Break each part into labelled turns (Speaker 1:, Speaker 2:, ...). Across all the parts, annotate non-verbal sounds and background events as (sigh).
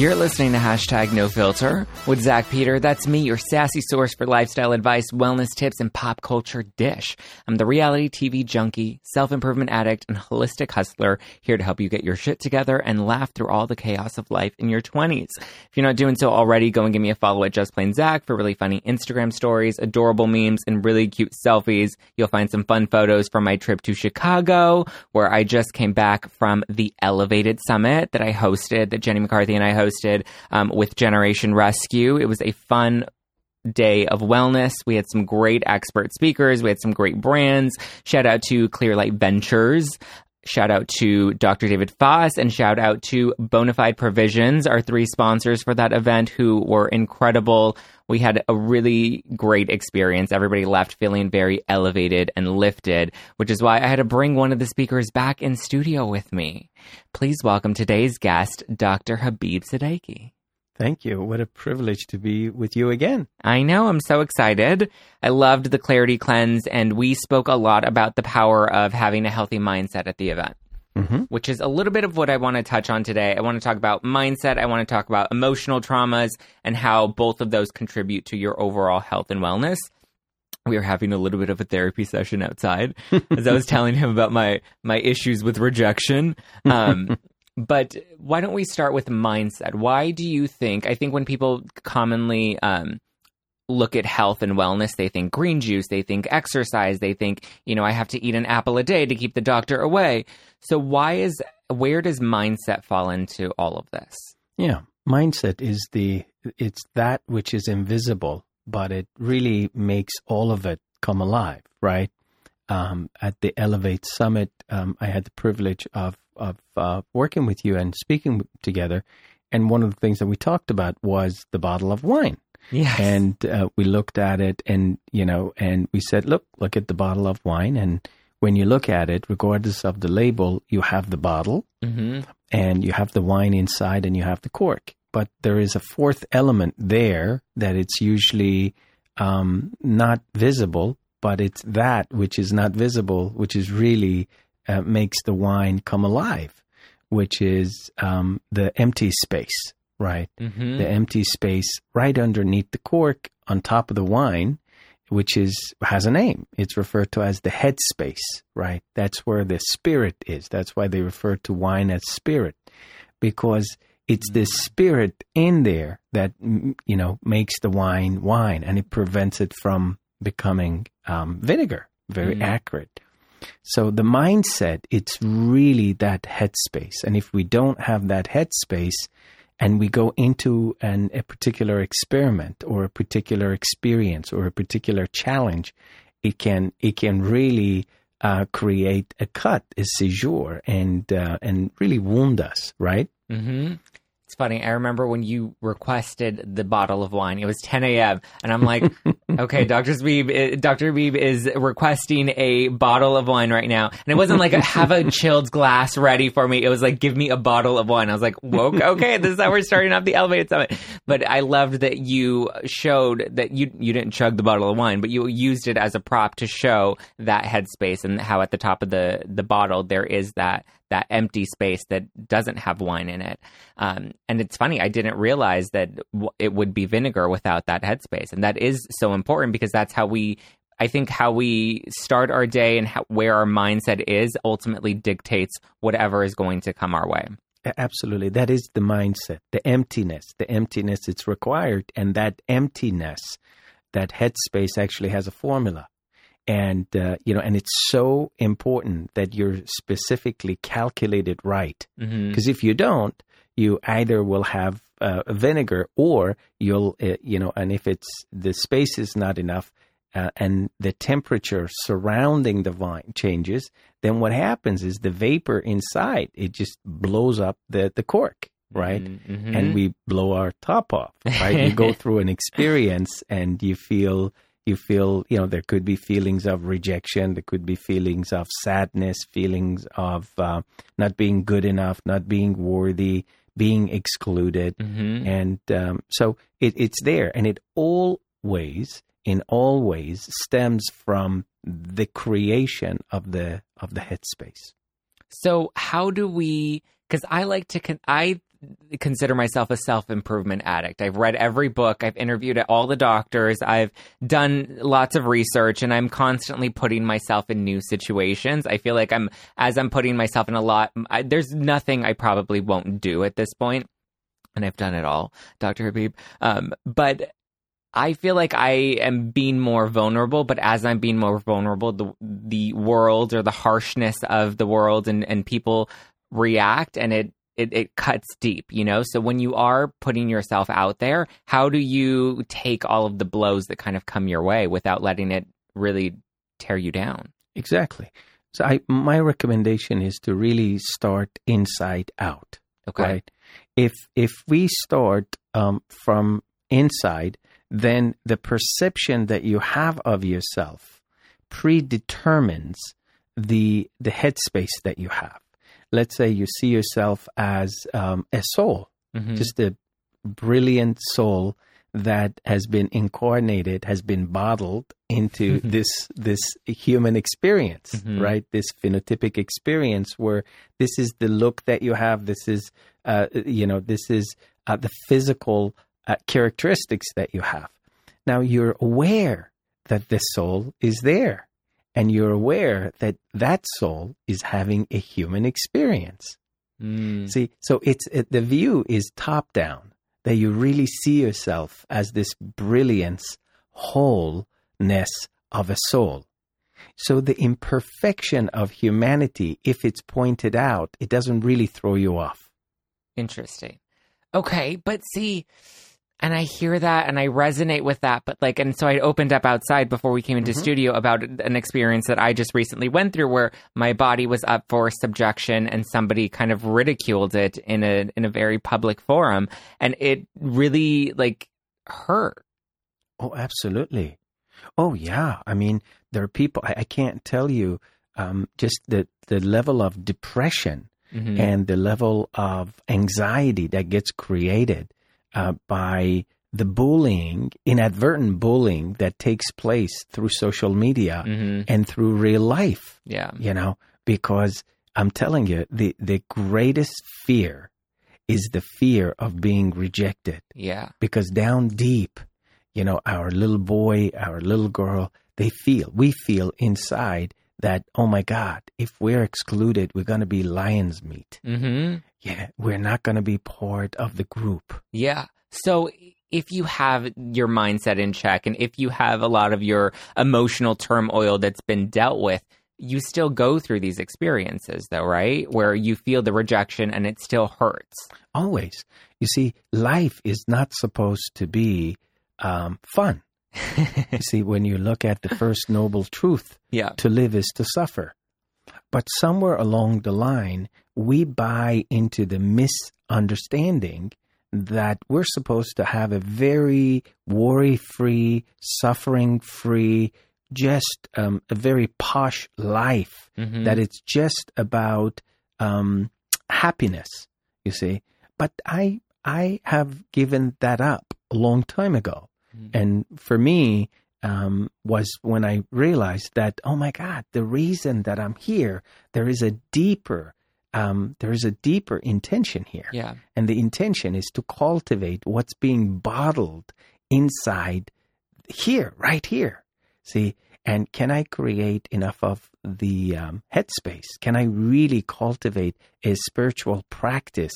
Speaker 1: You're listening to hashtag no filter with Zach Peter. That's me, your sassy source for lifestyle advice, wellness tips, and pop culture dish. I'm the reality TV junkie, self improvement addict, and holistic hustler here to help you get your shit together and laugh through all the chaos of life in your 20s. If you're not doing so already, go and give me a follow at Just Plain Zach for really funny Instagram stories, adorable memes, and really cute selfies. You'll find some fun photos from my trip to Chicago, where I just came back from the Elevated Summit that I hosted, that Jenny McCarthy and I hosted um, with Generation Rescue. It was a fun day of wellness. We had some great expert speakers. We had some great brands. Shout out to Clearlight Ventures. Shout out to Dr. David Foss and shout out to Bonafide Provisions, our three sponsors for that event, who were incredible. We had a really great experience. Everybody left feeling very elevated and lifted, which is why I had to bring one of the speakers back in studio with me. Please welcome today's guest, Dr. Habib Sadeghi.
Speaker 2: Thank you. What a privilege to be with you again.
Speaker 1: I know. I'm so excited. I loved the Clarity Cleanse, and we spoke a lot about the power of having a healthy mindset at the event. Mm-hmm. Which is a little bit of what I want to touch on today. I want to talk about mindset. I want to talk about emotional traumas and how both of those contribute to your overall health and wellness we were having a little bit of a therapy session outside as I was (laughs) telling him about my my issues with rejection. Um, but why don't we start with mindset? Why do you think? I think when people commonly um, look at health and wellness, they think green juice, they think exercise, they think, you know, I have to eat an apple a day to keep the doctor away. So why is where does mindset fall into all of this?
Speaker 2: Yeah, mindset is the it's that which is invisible, but it really makes all of it come alive, right? Um, at the Elevate Summit, um, I had the privilege of of uh, working with you and speaking together, and one of the things that we talked about was the bottle of wine.
Speaker 1: Yes.
Speaker 2: And uh, we looked at it, and you know, and we said, "Look, look at the bottle of wine." And when you look at it, regardless of the label, you have the bottle, mm-hmm. and you have the wine inside, and you have the cork. But there is a fourth element there that it's usually um, not visible, but it's that which is not visible, which is really uh, makes the wine come alive, which is um, the empty space, right? Mm-hmm. The empty space right underneath the cork on top of the wine, which is has a name. It's referred to as the head space, right? That's where the spirit is. That's why they refer to wine as spirit, because it's this spirit in there that you know makes the wine wine, and it prevents it from becoming um, vinegar. Very mm. accurate. So the mindset, it's really that headspace. And if we don't have that headspace and we go into an, a particular experiment or a particular experience or a particular challenge, it can, it can really uh, create a cut, a seizure, and, uh, and really wound us, right?
Speaker 1: Mm-hmm. It's funny. I remember when you requested the bottle of wine. It was 10 a.m. and I'm like, (laughs) okay, Dr. Habib, eh, Dr. Habib is requesting a bottle of wine right now. And it wasn't like (laughs) have a chilled glass ready for me. It was like give me a bottle of wine. I was like, whoa, okay, this is how we're starting off the elevated summit. But I loved that you showed that you you didn't chug the bottle of wine, but you used it as a prop to show that headspace and how at the top of the the bottle there is that that empty space that doesn't have wine in it. Um, and it's funny, I didn't realize that w- it would be vinegar without that headspace. And that is so important because that's how we, I think, how we start our day and how, where our mindset is ultimately dictates whatever is going to come our way.
Speaker 2: Absolutely. That is the mindset, the emptiness, the emptiness it's required. And that emptiness, that headspace actually has a formula and uh, you know and it's so important that you're specifically calculated right because mm-hmm. if you don't you either will have uh, vinegar or you'll uh, you know and if it's the space is not enough uh, and the temperature surrounding the vine changes then what happens is the vapor inside it just blows up the the cork right mm-hmm. and we blow our top off right you go (laughs) through an experience and you feel you feel, you know, there could be feelings of rejection, there could be feelings of sadness, feelings of uh, not being good enough, not being worthy, being excluded. Mm-hmm. And um, so it, it's there. And it always, in all ways, stems from the creation of the of the headspace.
Speaker 1: So how do we? Because I like to, con- I consider myself a self improvement addict. I've read every book, I've interviewed all the doctors, I've done lots of research, and I'm constantly putting myself in new situations. I feel like I'm, as I'm putting myself in a lot, I, there's nothing I probably won't do at this point, And I've done it all, Dr. Habib. Um, but I feel like I am being more vulnerable, but as I'm being more vulnerable, the the world or the harshness of the world and, and people react and it, it it cuts deep, you know? So when you are putting yourself out there, how do you take all of the blows that kind of come your way without letting it really tear you down?
Speaker 2: Exactly. So I my recommendation is to really start inside out.
Speaker 1: Okay.
Speaker 2: Right? If if we start um, from inside, then the perception that you have of yourself predetermines the the headspace that you have. Let's say you see yourself as um, a soul, mm-hmm. just a brilliant soul that has been incarnated, has been bottled into (laughs) this this human experience, mm-hmm. right? This phenotypic experience where this is the look that you have. This is, uh, you know, this is uh, the physical uh, characteristics that you have. Now you're aware that the soul is there, and you're aware that that soul is having a human experience. Mm. See, so it's it, the view is top down that you really see yourself as this brilliance, wholeness of a soul. So the imperfection of humanity, if it's pointed out, it doesn't really throw you off.
Speaker 1: Interesting. Okay, but see, and I hear that and I resonate with that. But like, and so I opened up outside before we came into mm-hmm. studio about an experience that I just recently went through where my body was up for subjection and somebody kind of ridiculed it in a in a very public forum, and it really like hurt.
Speaker 2: Oh, absolutely. Oh, yeah. I mean, there are people. I, I can't tell you um, just the the level of depression mm-hmm. and the level of anxiety that gets created uh, by the bullying, inadvertent bullying that takes place through social media mm-hmm. and through real life.
Speaker 1: Yeah.
Speaker 2: You know, because I'm telling you, the, the greatest fear is the fear of being rejected.
Speaker 1: Yeah.
Speaker 2: Because down deep, you know, our little boy, our little girl, they feel, we feel inside that, oh my God, if we're excluded, we're going to be lion's meat. Mm-hmm. Yeah, we're not going to be part of the group.
Speaker 1: Yeah. So if you have your mindset in check and if you have a lot of your emotional turmoil that's been dealt with, you still go through these experiences, though, right? Where you feel the rejection and it still hurts.
Speaker 2: Always. You see, life is not supposed to be um, fun. (laughs) you see, when you look at the first noble truth,
Speaker 1: yeah.
Speaker 2: to live is to suffer. But somewhere along the line, we buy into the misunderstanding that we're supposed to have a very worry free, suffering free, just um, a very posh life, mm-hmm. that it's just about um, happiness, you see. But I, I have given that up a long time ago. Mm-hmm. And for me, um, was when I realized that, oh my God, the reason that I'm here, there is a deeper, um, there is a deeper intention here.
Speaker 1: Yeah.
Speaker 2: And the intention is to cultivate what's being bottled inside here, right here. See, and can I create enough of the um, headspace? Can I really cultivate a spiritual practice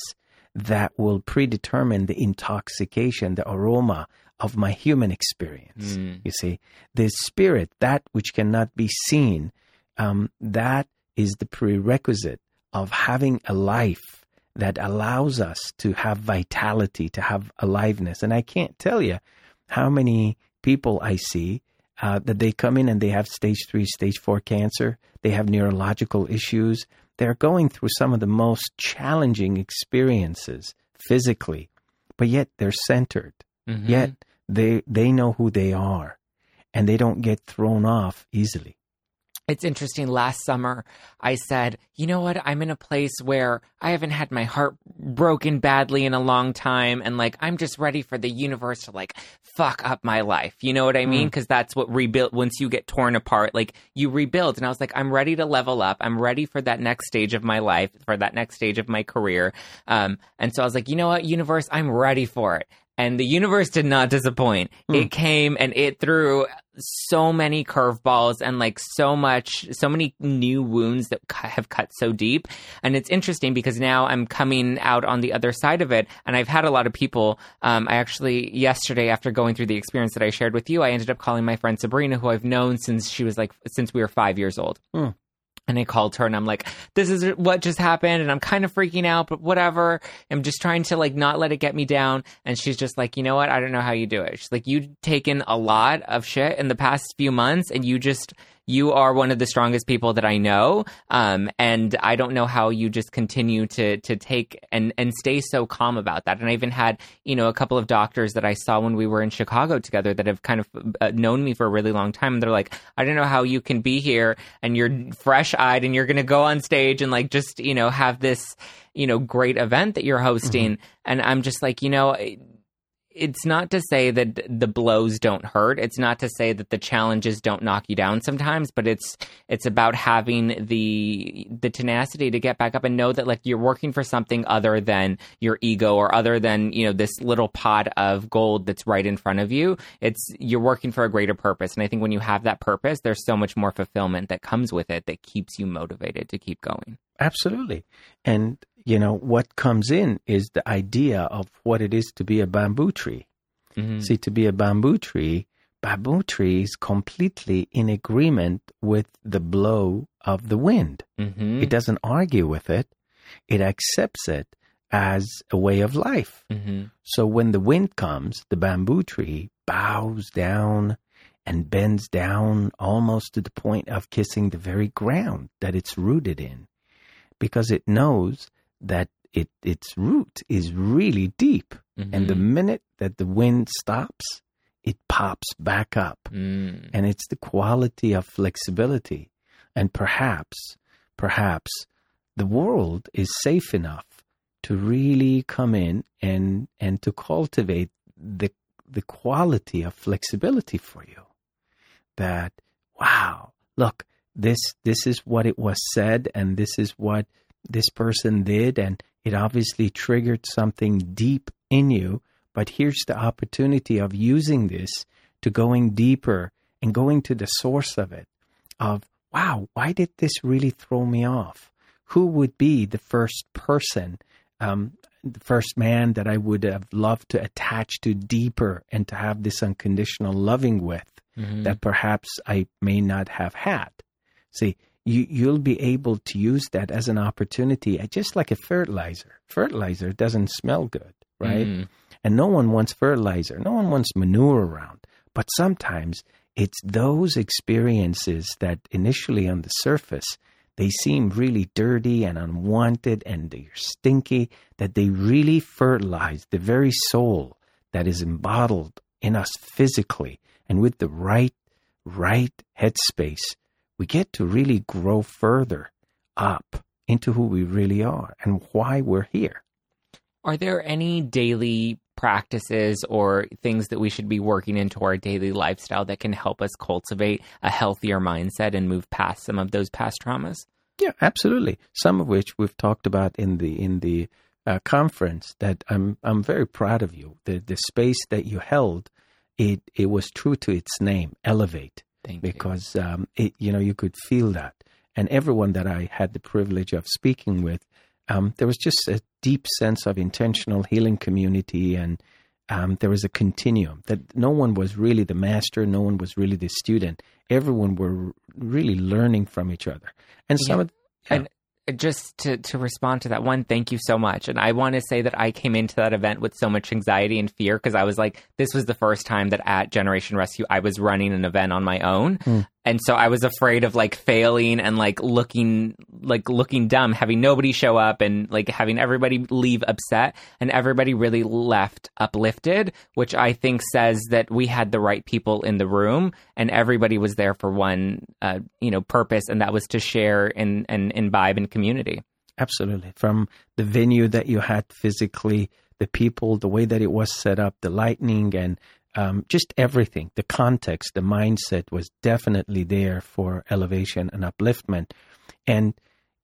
Speaker 2: that will predetermine the intoxication, the aroma of my human experience. Mm. You see, the spirit, that which cannot be seen, um, that is the prerequisite of having a life that allows us to have vitality, to have aliveness. And I can't tell you how many people I see uh, that they come in and they have stage three, stage four cancer, they have neurological issues. They're going through some of the most challenging experiences physically, but yet they're centered. Mm-hmm. Yet they they know who they are, and they don't get thrown off easily.
Speaker 1: it's interesting. Last summer, I said, you know what? I'm in a place where I haven't had my heart broken badly in a long time. And like, I'm just ready for the universe to like fuck up my life. You know what I mean? Because mm. that's what rebuild, once you get torn apart, like you rebuild. And I was like, I'm ready to level up. I'm ready for that next stage of my life, for that next stage of my career. Um, and so I was like, you know what, universe, I'm ready for it and the universe did not disappoint. Hmm. It came and it threw so many curveballs and like so much, so many new wounds that have cut so deep. And it's interesting because now I'm coming out on the other side of it. And I've had a lot of people. Um, I actually, yesterday, after going through the experience that I shared with you, I ended up calling my friend Sabrina, who I've known since she was like, since we were five years old. Hmm. And I called her and I'm like, this is what just happened. And I'm kind of freaking out, but whatever. I'm just trying to like not let it get me down. And she's just like, you know what? I don't know how you do it. She's like, you've taken a lot of shit in the past few months and you just you are one of the strongest people that I know. Um, and I don't know how you just continue to to take and and stay so calm about that. And I even had you know a couple of doctors that I saw when we were in Chicago together that have kind of uh, known me for a really long time. And they're like, I don't know how you can be here and you're fresh eyed and you're going to go on stage and like just you know have this you know great event that you're hosting. Mm-hmm. And I'm just like, you know it's not to say that the blows don't hurt. It's not to say that the challenges don't knock you down sometimes, but it's it's about having the the tenacity to get back up and know that like you're working for something other than your ego or other than, you know, this little pot of gold that's right in front of you. It's you're working for a greater purpose. And I think when you have that purpose, there's so much more fulfillment that comes with it that keeps you motivated to keep going.
Speaker 2: Absolutely. And you know, what comes in is the idea of what it is to be a bamboo tree. Mm-hmm. See, to be a bamboo tree, bamboo tree is completely in agreement with the blow of the wind. Mm-hmm. It doesn't argue with it, it accepts it as a way of life. Mm-hmm. So when the wind comes, the bamboo tree bows down and bends down almost to the point of kissing the very ground that it's rooted in because it knows that it its root is really deep, mm-hmm. and the mm-hmm. minute that the wind stops, it pops back up, mm. and it's the quality of flexibility, and perhaps, perhaps the world is safe enough to really come in and and to cultivate the the quality of flexibility for you that wow look this this is what it was said and this is what this person did, and it obviously triggered something deep in you. But here's the opportunity of using this to going deeper and going to the source of it of, wow, why did this really throw me off? Who would be the first person, um, the first man that I would have loved to attach to deeper and to have this unconditional loving with mm-hmm. that perhaps I may not have had? See, you you'll be able to use that as an opportunity, uh, just like a fertilizer. Fertilizer doesn't smell good, right? Mm. And no one wants fertilizer. No one wants manure around. But sometimes it's those experiences that initially on the surface they seem really dirty and unwanted and they're stinky that they really fertilize the very soul that is embodied in us physically and with the right right headspace we get to really grow further up into who we really are and why we're here.
Speaker 1: Are there any daily practices or things that we should be working into our daily lifestyle that can help us cultivate a healthier mindset and move past some of those past traumas?
Speaker 2: Yeah, absolutely. Some of which we've talked about in the in the uh, conference. That I'm I'm very proud of you. The the space that you held, it it was true to its name. Elevate.
Speaker 1: Thank
Speaker 2: because you. Um, it, you know you could feel that, and everyone that I had the privilege of speaking with, um, there was just a deep sense of intentional healing community, and um, there was a continuum that no one was really the master, no one was really the student. Everyone were really learning from each other, and some yeah. of
Speaker 1: yeah. and just to, to respond to that one, thank you so much. And I want to say that I came into that event with so much anxiety and fear because I was like, this was the first time that at Generation Rescue I was running an event on my own. Mm. And so I was afraid of like failing and like looking like looking dumb, having nobody show up and like having everybody leave upset and everybody really left uplifted, which I think says that we had the right people in the room and everybody was there for one uh, you know purpose and that was to share and and imbibe in community.
Speaker 2: Absolutely. From the venue that you had physically, the people, the way that it was set up, the lightning and um, just everything, the context, the mindset was definitely there for elevation and upliftment. And,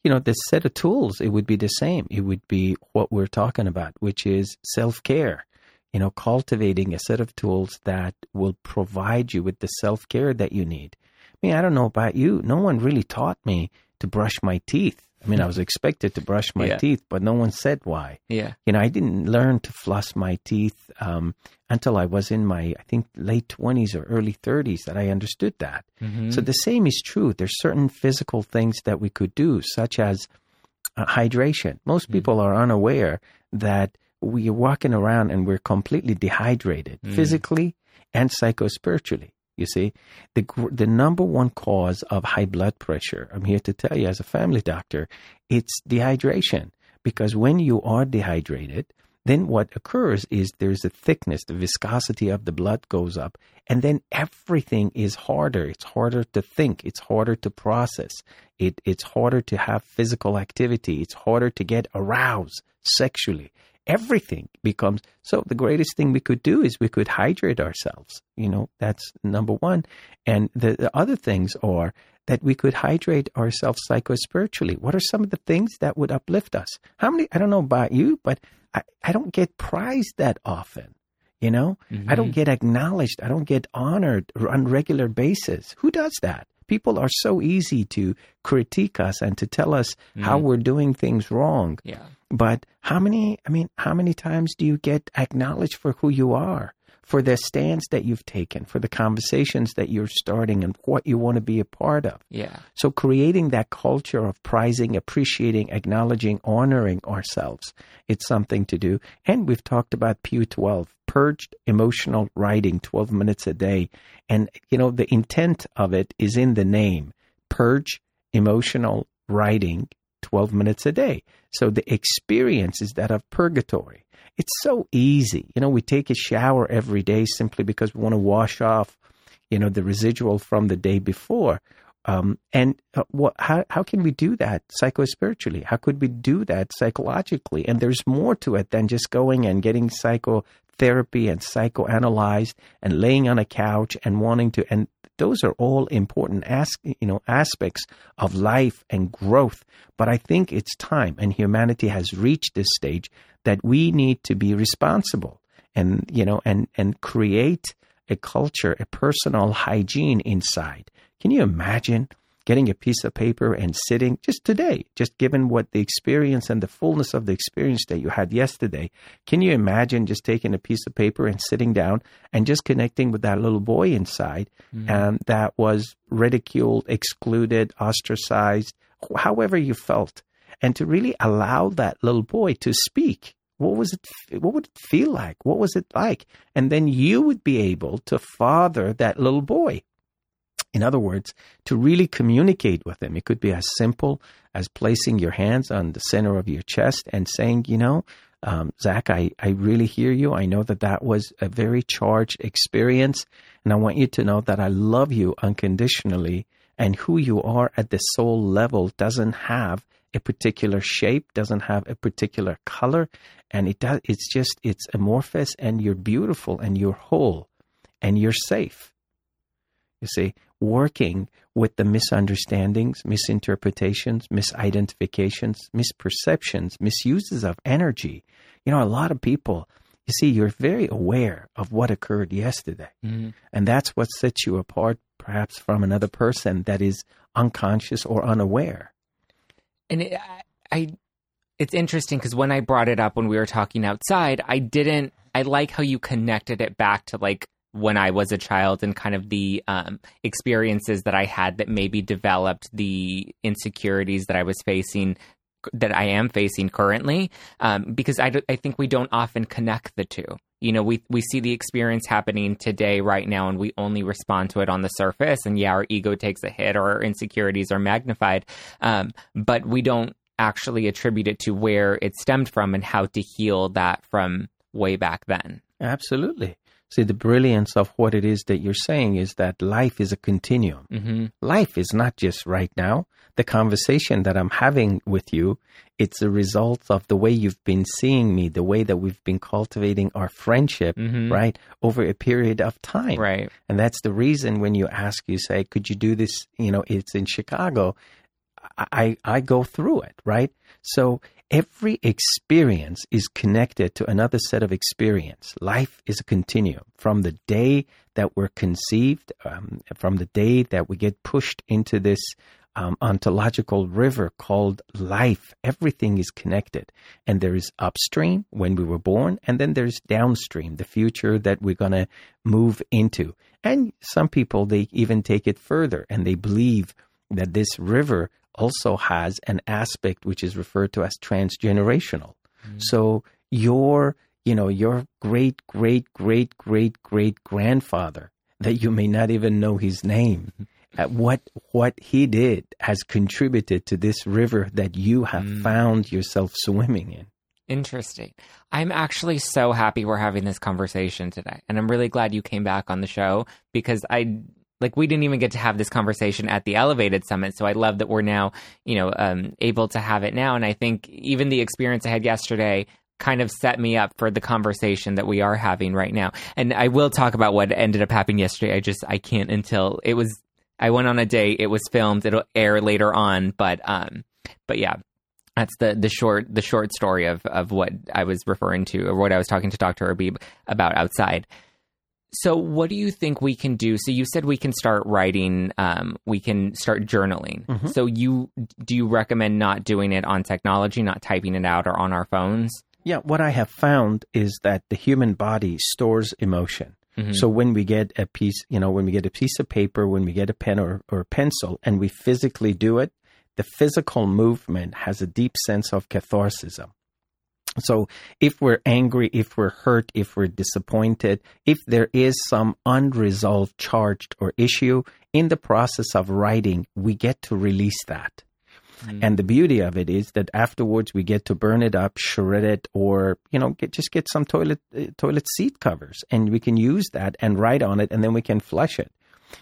Speaker 2: you know, the set of tools, it would be the same. It would be what we're talking about, which is self care. You know, cultivating a set of tools that will provide you with the self care that you need. I mean, I don't know about you. No one really taught me to brush my teeth I mean, I was expected to brush my yeah. teeth, but no one said why.
Speaker 1: Yeah.
Speaker 2: You know, I didn't learn to floss my teeth um, until I was in my, I think, late 20s or early 30s that I understood that. Mm-hmm. So the same is true. There's certain physical things that we could do, such as uh, hydration. Most mm-hmm. people are unaware that we're walking around and we're completely dehydrated mm-hmm. physically and psychospiritually. You see, the the number one cause of high blood pressure, I'm here to tell you as a family doctor, it's dehydration. Because when you are dehydrated, then what occurs is there's a thickness, the viscosity of the blood goes up, and then everything is harder. It's harder to think, it's harder to process, it, it's harder to have physical activity, it's harder to get aroused sexually everything becomes so the greatest thing we could do is we could hydrate ourselves you know that's number one. And the, the other things are that we could hydrate ourselves psycho-spiritually. What are some of the things that would uplift us? How many i don't know about you but i, I don't get prized that often you know? Mm-hmm. i don't mm-hmm. get acknowledged. I don't get honored on regular basis. Who does that people are so easy to critique us and to tell us mm. how we're doing things wrong.
Speaker 1: Yeah.
Speaker 2: But how many, I mean, how many times do you get acknowledged for who you are? For the stance that you've taken, for the conversations that you're starting, and what you want to be a part of.
Speaker 1: Yeah.
Speaker 2: So, creating that culture of prizing, appreciating, acknowledging, honoring ourselves, it's something to do. And we've talked about Pew 12, purged emotional writing 12 minutes a day. And, you know, the intent of it is in the name purge emotional writing 12 minutes a day. So the experience is that of purgatory. It's so easy. You know, we take a shower every day simply because we want to wash off, you know, the residual from the day before. Um, and uh, what, how, how can we do that psycho-spiritually? How could we do that psychologically? And there's more to it than just going and getting psychotherapy and psychoanalyzed and laying on a couch and wanting to, and those are all important you know, aspects of life and growth. But I think it's time, and humanity has reached this stage that we need to be responsible and, you know, and, and create a culture, a personal hygiene inside. Can you imagine getting a piece of paper and sitting just today, just given what the experience and the fullness of the experience that you had yesterday, can you imagine just taking a piece of paper and sitting down and just connecting with that little boy inside mm-hmm. and that was ridiculed, excluded, ostracized, however you felt, and to really allow that little boy to speak? What was it? What would it feel like? What was it like? And then you would be able to father that little boy in other words, to really communicate with them, it could be as simple as placing your hands on the center of your chest and saying, you know, um, Zach, I, I really hear you. I know that that was a very charged experience. And I want you to know that I love you unconditionally. And who you are at the soul level doesn't have a particular shape, doesn't have a particular color. And it does, it's just, it's amorphous and you're beautiful and you're whole and you're safe. You see, working with the misunderstandings, misinterpretations, misidentifications, misperceptions, misuses of energy. You know, a lot of people, you see, you're very aware of what occurred yesterday. Mm-hmm. And that's what sets you apart, perhaps, from another person that is unconscious or unaware.
Speaker 1: And it, I, it's interesting because when I brought it up when we were talking outside, I didn't, I like how you connected it back to like when I was a child and kind of the um, experiences that I had that maybe developed the insecurities that I was facing that I am facing currently, um, because I, I think we don't often connect the two. You know, we we see the experience happening today, right now, and we only respond to it on the surface. And yeah, our ego takes a hit, or our insecurities are magnified, um, but we don't actually attribute it to where it stemmed from and how to heal that from way back then.
Speaker 2: Absolutely. See, the brilliance of what it is that you're saying is that life is a continuum. Mm-hmm. Life is not just right now. The conversation that I'm having with you, it's a result of the way you've been seeing me, the way that we've been cultivating our friendship, mm-hmm. right, over a period of time.
Speaker 1: Right.
Speaker 2: And that's the reason when you ask, you say, could you do this? You know, it's in Chicago. I, I go through it, right? So every experience is connected to another set of experience. Life is a continuum from the day that we're conceived, um, from the day that we get pushed into this um, ontological river called life. Everything is connected. And there is upstream when we were born, and then there's downstream, the future that we're going to move into. And some people, they even take it further and they believe that this river also has an aspect which is referred to as transgenerational. Mm-hmm. So your, you know, your great, great, great, great, great grandfather that you may not even know his name, (laughs) uh, what what he did has contributed to this river that you have mm. found yourself swimming in.
Speaker 1: Interesting. I'm actually so happy we're having this conversation today. And I'm really glad you came back on the show because I like we didn't even get to have this conversation at the elevated summit so i love that we're now you know um, able to have it now and i think even the experience i had yesterday kind of set me up for the conversation that we are having right now. And i will talk about what ended up happening yesterday. I just i can't until it was i went on a date it was filmed it'll air later on but um but yeah that's the the short the short story of of what i was referring to or what i was talking to dr habib about outside so, what do you think we can do? So, you said we can start writing, um, we can start journaling. Mm-hmm. So, you do you recommend not doing it on technology, not typing it out or on our phones?
Speaker 2: Yeah, what I have found is that the human body stores emotion. Mm-hmm. So when we get a piece, you know, when we get a piece of paper, when we get a pen or, or a pencil, and we physically do it, the physical movement has a deep sense of catharsis. So if we're angry, if we're hurt, if we're disappointed, if there is some unresolved charged or issue in the process of writing, we get to release that. Mm. And the beauty of it is that afterwards we get to burn it up, shred it, or you know, get, just get some toilet uh, toilet seat covers, and we can use that and write on it, and then we can flush it.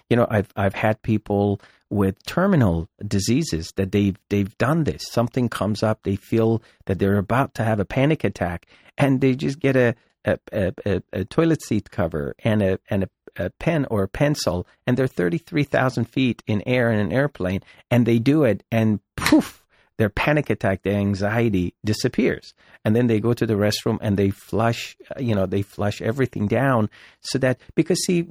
Speaker 2: You know, I've I've had people with terminal diseases that they've they've done this. Something comes up, they feel that they're about to have a panic attack, and they just get a a, a, a toilet seat cover and a and a, a pen or a pencil, and they're thirty three thousand feet in air in an airplane, and they do it, and poof, their panic attack, their anxiety disappears. And then they go to the restroom and they flush, uh, you know, they flush everything down so that, because see,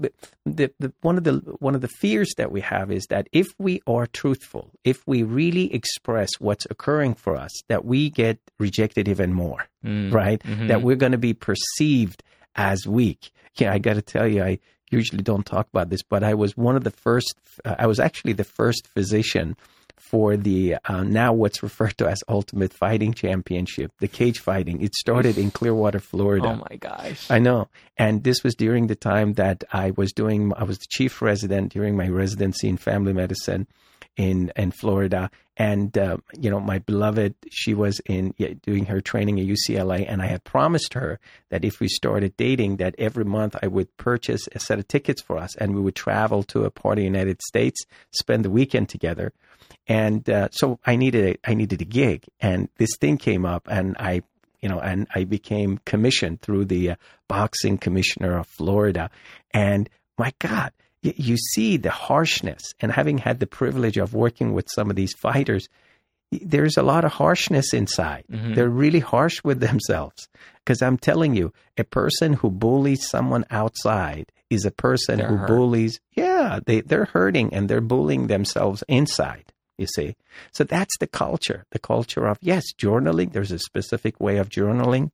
Speaker 2: the, the, one of the, one of the fears that we have is that if we are truthful, if we really express what's occurring for us, that we get rejected even more, mm. right? Mm-hmm. That we're going to be perceived as weak. Yeah, I got to tell you, I usually don't talk about this, but I was one of the first, uh, I was actually the first physician for the uh, now what's referred to as Ultimate Fighting Championship, the cage fighting. It started in Clearwater, Florida.
Speaker 1: Oh my gosh!
Speaker 2: I know, and this was during the time that I was doing. I was the chief resident during my residency in family medicine in in Florida, and uh, you know my beloved, she was in yeah, doing her training at UCLA, and I had promised her that if we started dating, that every month I would purchase a set of tickets for us, and we would travel to a part of the United States, spend the weekend together and uh, so I needed a, I needed a gig, and this thing came up, and I you know, and I became commissioned through the uh, boxing commissioner of Florida, and my God, y- you see the harshness, and having had the privilege of working with some of these fighters. There's a lot of harshness inside. Mm-hmm. They're really harsh with (laughs) themselves. Because I'm telling you, a person who bullies someone outside is a person they're who hurt. bullies. Yeah, they, they're hurting and they're bullying themselves inside you see. So that's the culture, the culture of, yes, journaling. There's a specific way of journaling.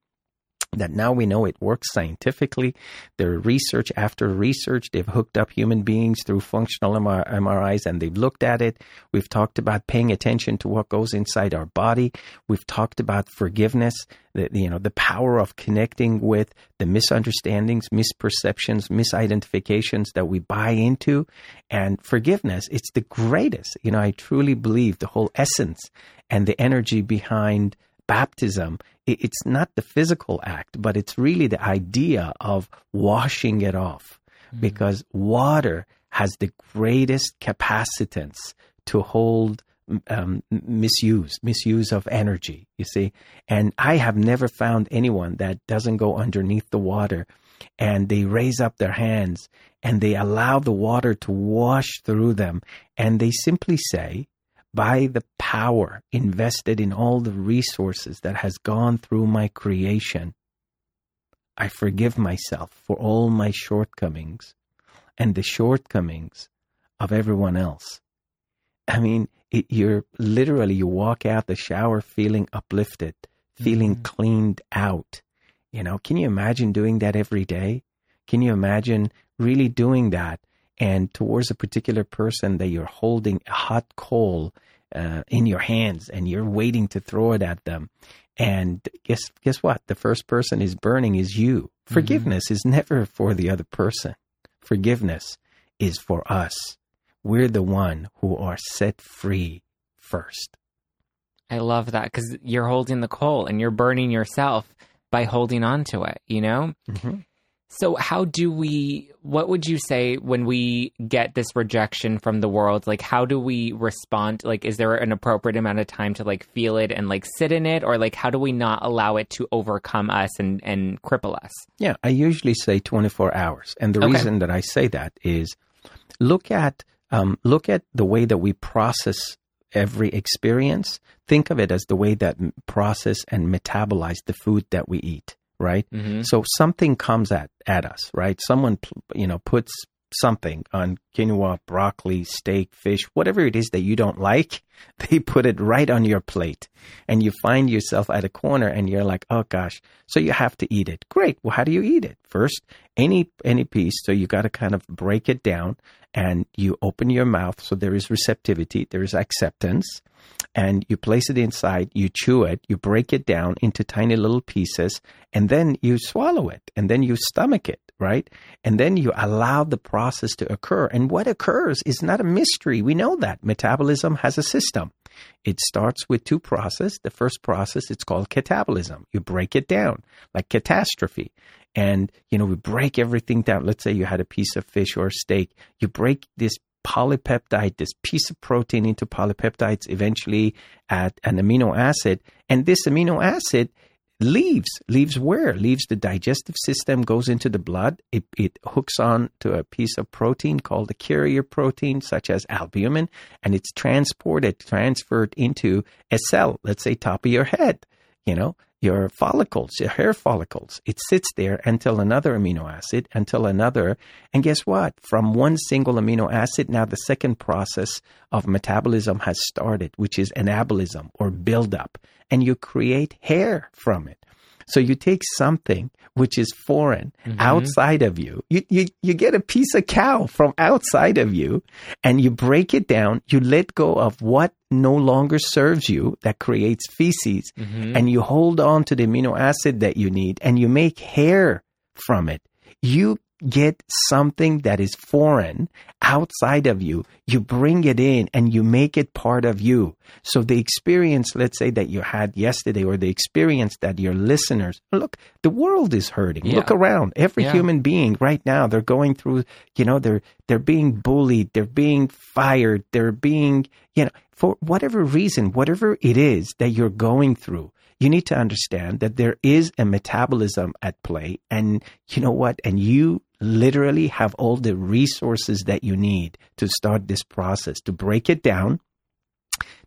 Speaker 2: That now we know it works scientifically. There research after research. They've hooked up human beings through functional MRIs and they've looked at it. We've talked about paying attention to what goes inside our body. We've talked about forgiveness, the, you know, the power of connecting with the misunderstandings, misperceptions, misidentifications that we buy into. And forgiveness, it's the greatest. You know, I truly believe the whole essence and the energy behind baptism, it's not the physical act, but it's really the idea of washing it off mm-hmm. because water has the greatest capacitance to hold um, misuse, misuse of energy, you see. And I have never found anyone that doesn't go underneath the water and they raise up their hands and they allow the water to wash through them and they simply say, by the power invested in all the resources that has gone through my creation, I forgive myself for all my shortcomings and the shortcomings of everyone else. I mean, it, you're literally, you walk out the shower feeling uplifted, feeling mm-hmm. cleaned out. You know, can you imagine doing that every day? Can you imagine really doing that? And towards a particular person that you're holding a hot coal uh, in your hands and you're waiting to throw it at them. And guess guess what? The first person is burning is you. Mm-hmm. Forgiveness mm-hmm. is never for the other person. Forgiveness is for us. We're the one who are set free first.
Speaker 1: I love that because you're holding the coal and you're burning yourself by holding on to it, you know? Mm-hmm. So, how do we, what would you say when we get this rejection from the world? Like, how do we respond? Like, is there an appropriate amount of time to like feel it and like sit in it? Or like, how do we not allow it to overcome us and, and cripple us?
Speaker 2: Yeah, I usually say 24 hours. And the okay. reason that I say that is look at, um, look at the way that we process every experience. Think of it as the way that process and metabolize the food that we eat right? Mm-hmm. So something comes at, at us, right? Someone, you know, puts something on quinoa, broccoli, steak, fish, whatever it is that you don't like, (laughs) they put it right on your plate. And you find yourself at a corner and you're like, oh gosh, so you have to eat it. Great. Well, how do you eat it? First, any any piece, so you got to kind of break it down and you open your mouth so there is receptivity, there is acceptance and you place it inside, you chew it, you break it down into tiny little pieces, and then you swallow it, and then you stomach it, right? And then you allow the process to occur. And what occurs is not a mystery. We know that metabolism has a system. It starts with two processes. The first process, it's called catabolism. You break it down, like catastrophe. And, you know, we break everything down. Let's say you had a piece of fish or steak. You break this polypeptide, this piece of protein into polypeptides, eventually at an amino acid. And this amino acid leaves. Leaves where? Leaves the digestive system, goes into the blood. It, it hooks on to a piece of protein called a carrier protein, such as albumin, and it's transported, transferred into a cell, let's say top of your head. You know, your follicles, your hair follicles. It sits there until another amino acid, until another. And guess what? From one single amino acid, now the second process of metabolism has started, which is anabolism or buildup. And you create hair from it. So you take something which is foreign mm-hmm. outside of you. you. You you get a piece of cow from outside of you and you break it down, you let go of what no longer serves you that creates feces mm-hmm. and you hold on to the amino acid that you need and you make hair from it. You get something that is foreign outside of you, you bring it in and you make it part of you. So the experience, let's say that you had yesterday or the experience that your listeners, look, the world is hurting. Yeah. Look around. Every yeah. human being right now, they're going through, you know, they're, they're being bullied. They're being fired. They're being, you know, for whatever reason, whatever it is that you're going through, you need to understand that there is a metabolism at play. And you know what? And you literally have all the resources that you need to start this process, to break it down,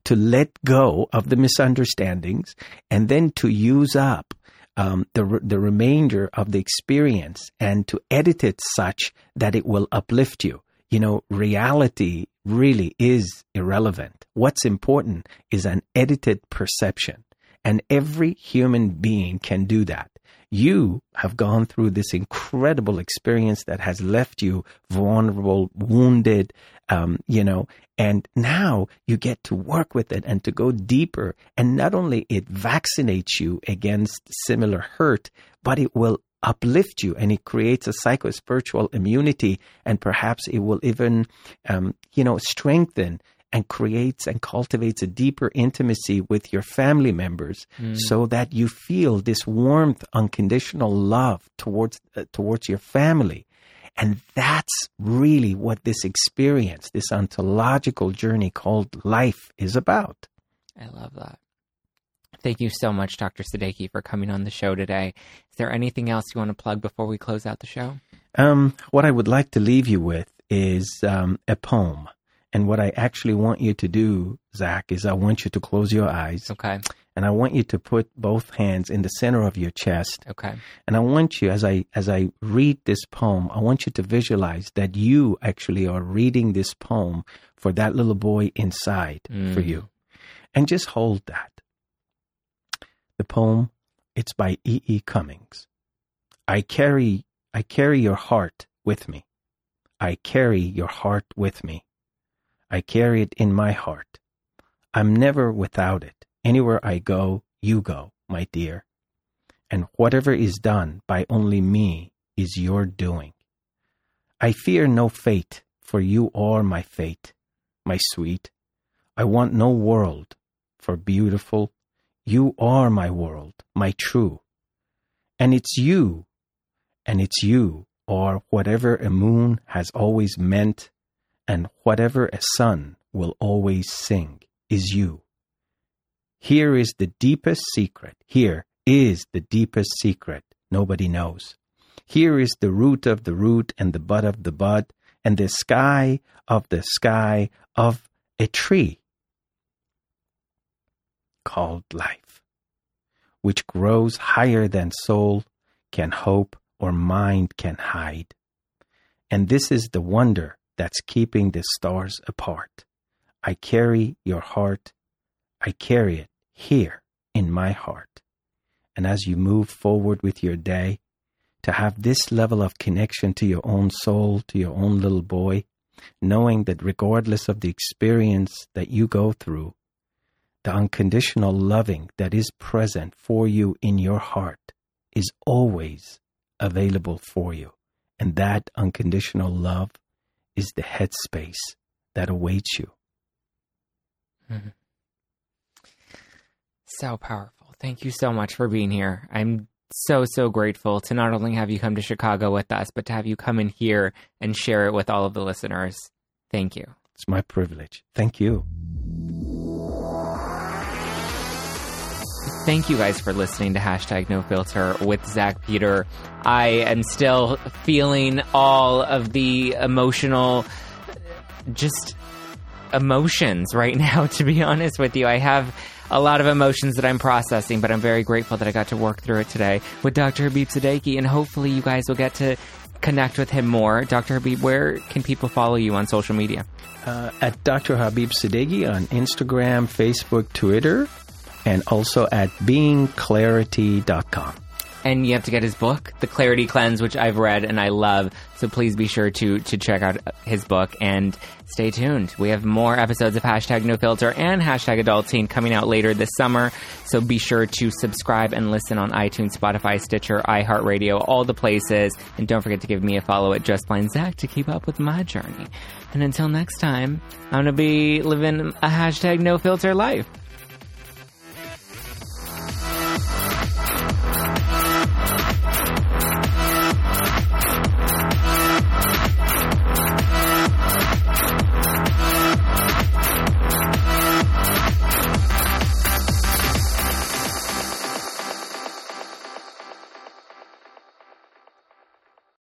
Speaker 2: to let go of the misunderstandings, and then to use up um, the the remainder of the experience and to edit it such that it will uplift you. You know, reality really is irrelevant. What's important is an edited perception And every human being can do that. You have gone through this incredible experience that has left you vulnerable, wounded, um, you know, and now you get to work with it and to go deeper. And not only it vaccinates you against similar hurt, but it will uplift you and it creates a psycho-spiritual immunity and perhaps it will even um, you know strengthen and creates and cultivates a deeper intimacy with your family members mm. so that you feel this warmth unconditional love towards uh, towards your family and that's really what this experience this ontological journey called life is about
Speaker 1: i love that Thank you so much, Dr. Sadeghi, for coming on the show today. Is there anything else you want to plug before we close out the show?
Speaker 2: Um, what I would like to leave you with is um, a poem. And what I actually want you to do, Zach, is I want you to close your eyes.
Speaker 1: Okay.
Speaker 2: And I want you to put both hands in the center of your chest.
Speaker 1: Okay.
Speaker 2: And I want you, as I as I read this poem, I want you to visualize that you actually are reading this poem for that little boy inside mm. for you. And just hold that. The poem, it's by E. E. Cummings. I carry, I carry your heart with me. I carry your heart with me. I carry it in my heart. I'm never without it. Anywhere I go, you go, my dear. And whatever is done by only me is your doing. I fear no fate, for you are my fate, my sweet. I want no world, for beautiful you are my world, my true. And it's you, and it's you, or whatever a moon has always meant, and whatever a sun will always sing, is you. Here is the deepest secret. Here is the deepest secret nobody knows. Here is the root of the root and the bud of the bud and the sky of the sky of a tree called life, which grows higher than soul can hope or mind can hide. And this is the wonder that's keeping the stars apart. I carry your heart, I carry it here in my heart. And as you move forward with your day, to have this level of connection to your own soul, to your own little boy, knowing that regardless of the experience that you go through, the unconditional loving that is present for you in your heart is always available for you. And that unconditional love is the headspace that awaits you.
Speaker 1: Mm-hmm. So powerful. Thank you so much for being here. I'm so, so grateful to not only have you come to Chicago with us, but to have you come in here and share it with all of the listeners. Thank you.
Speaker 2: It's my privilege. Thank you.
Speaker 1: Thank you guys for listening to hashtag no filter with Zach Peter. I am still feeling all of the emotional, just emotions right (laughs) now, to be honest with you. I have a lot of emotions that I'm processing, but I'm very grateful that I got to work through it today with Dr. Habib Sadeghi, and hopefully you guys will get to connect with him more. Dr. Habib, where can people follow you on social media?
Speaker 2: Uh, at Dr. Habib Sadeghi on Instagram, Facebook, Twitter and also at beingclarity.com.
Speaker 1: And you have to get his book, The Clarity Cleanse, which I've read and I love. So please be sure to to check out his book and stay tuned. We have more episodes of hashtag No Filter and hashtag Adult Teen coming out later this summer. So be sure to subscribe and listen on iTunes, Spotify, Stitcher, iHeartRadio, all the places. And don't forget to give me a follow at Just Plain Zach to keep up with my journey. And until next time, I'm gonna be living a hashtag No Filter life.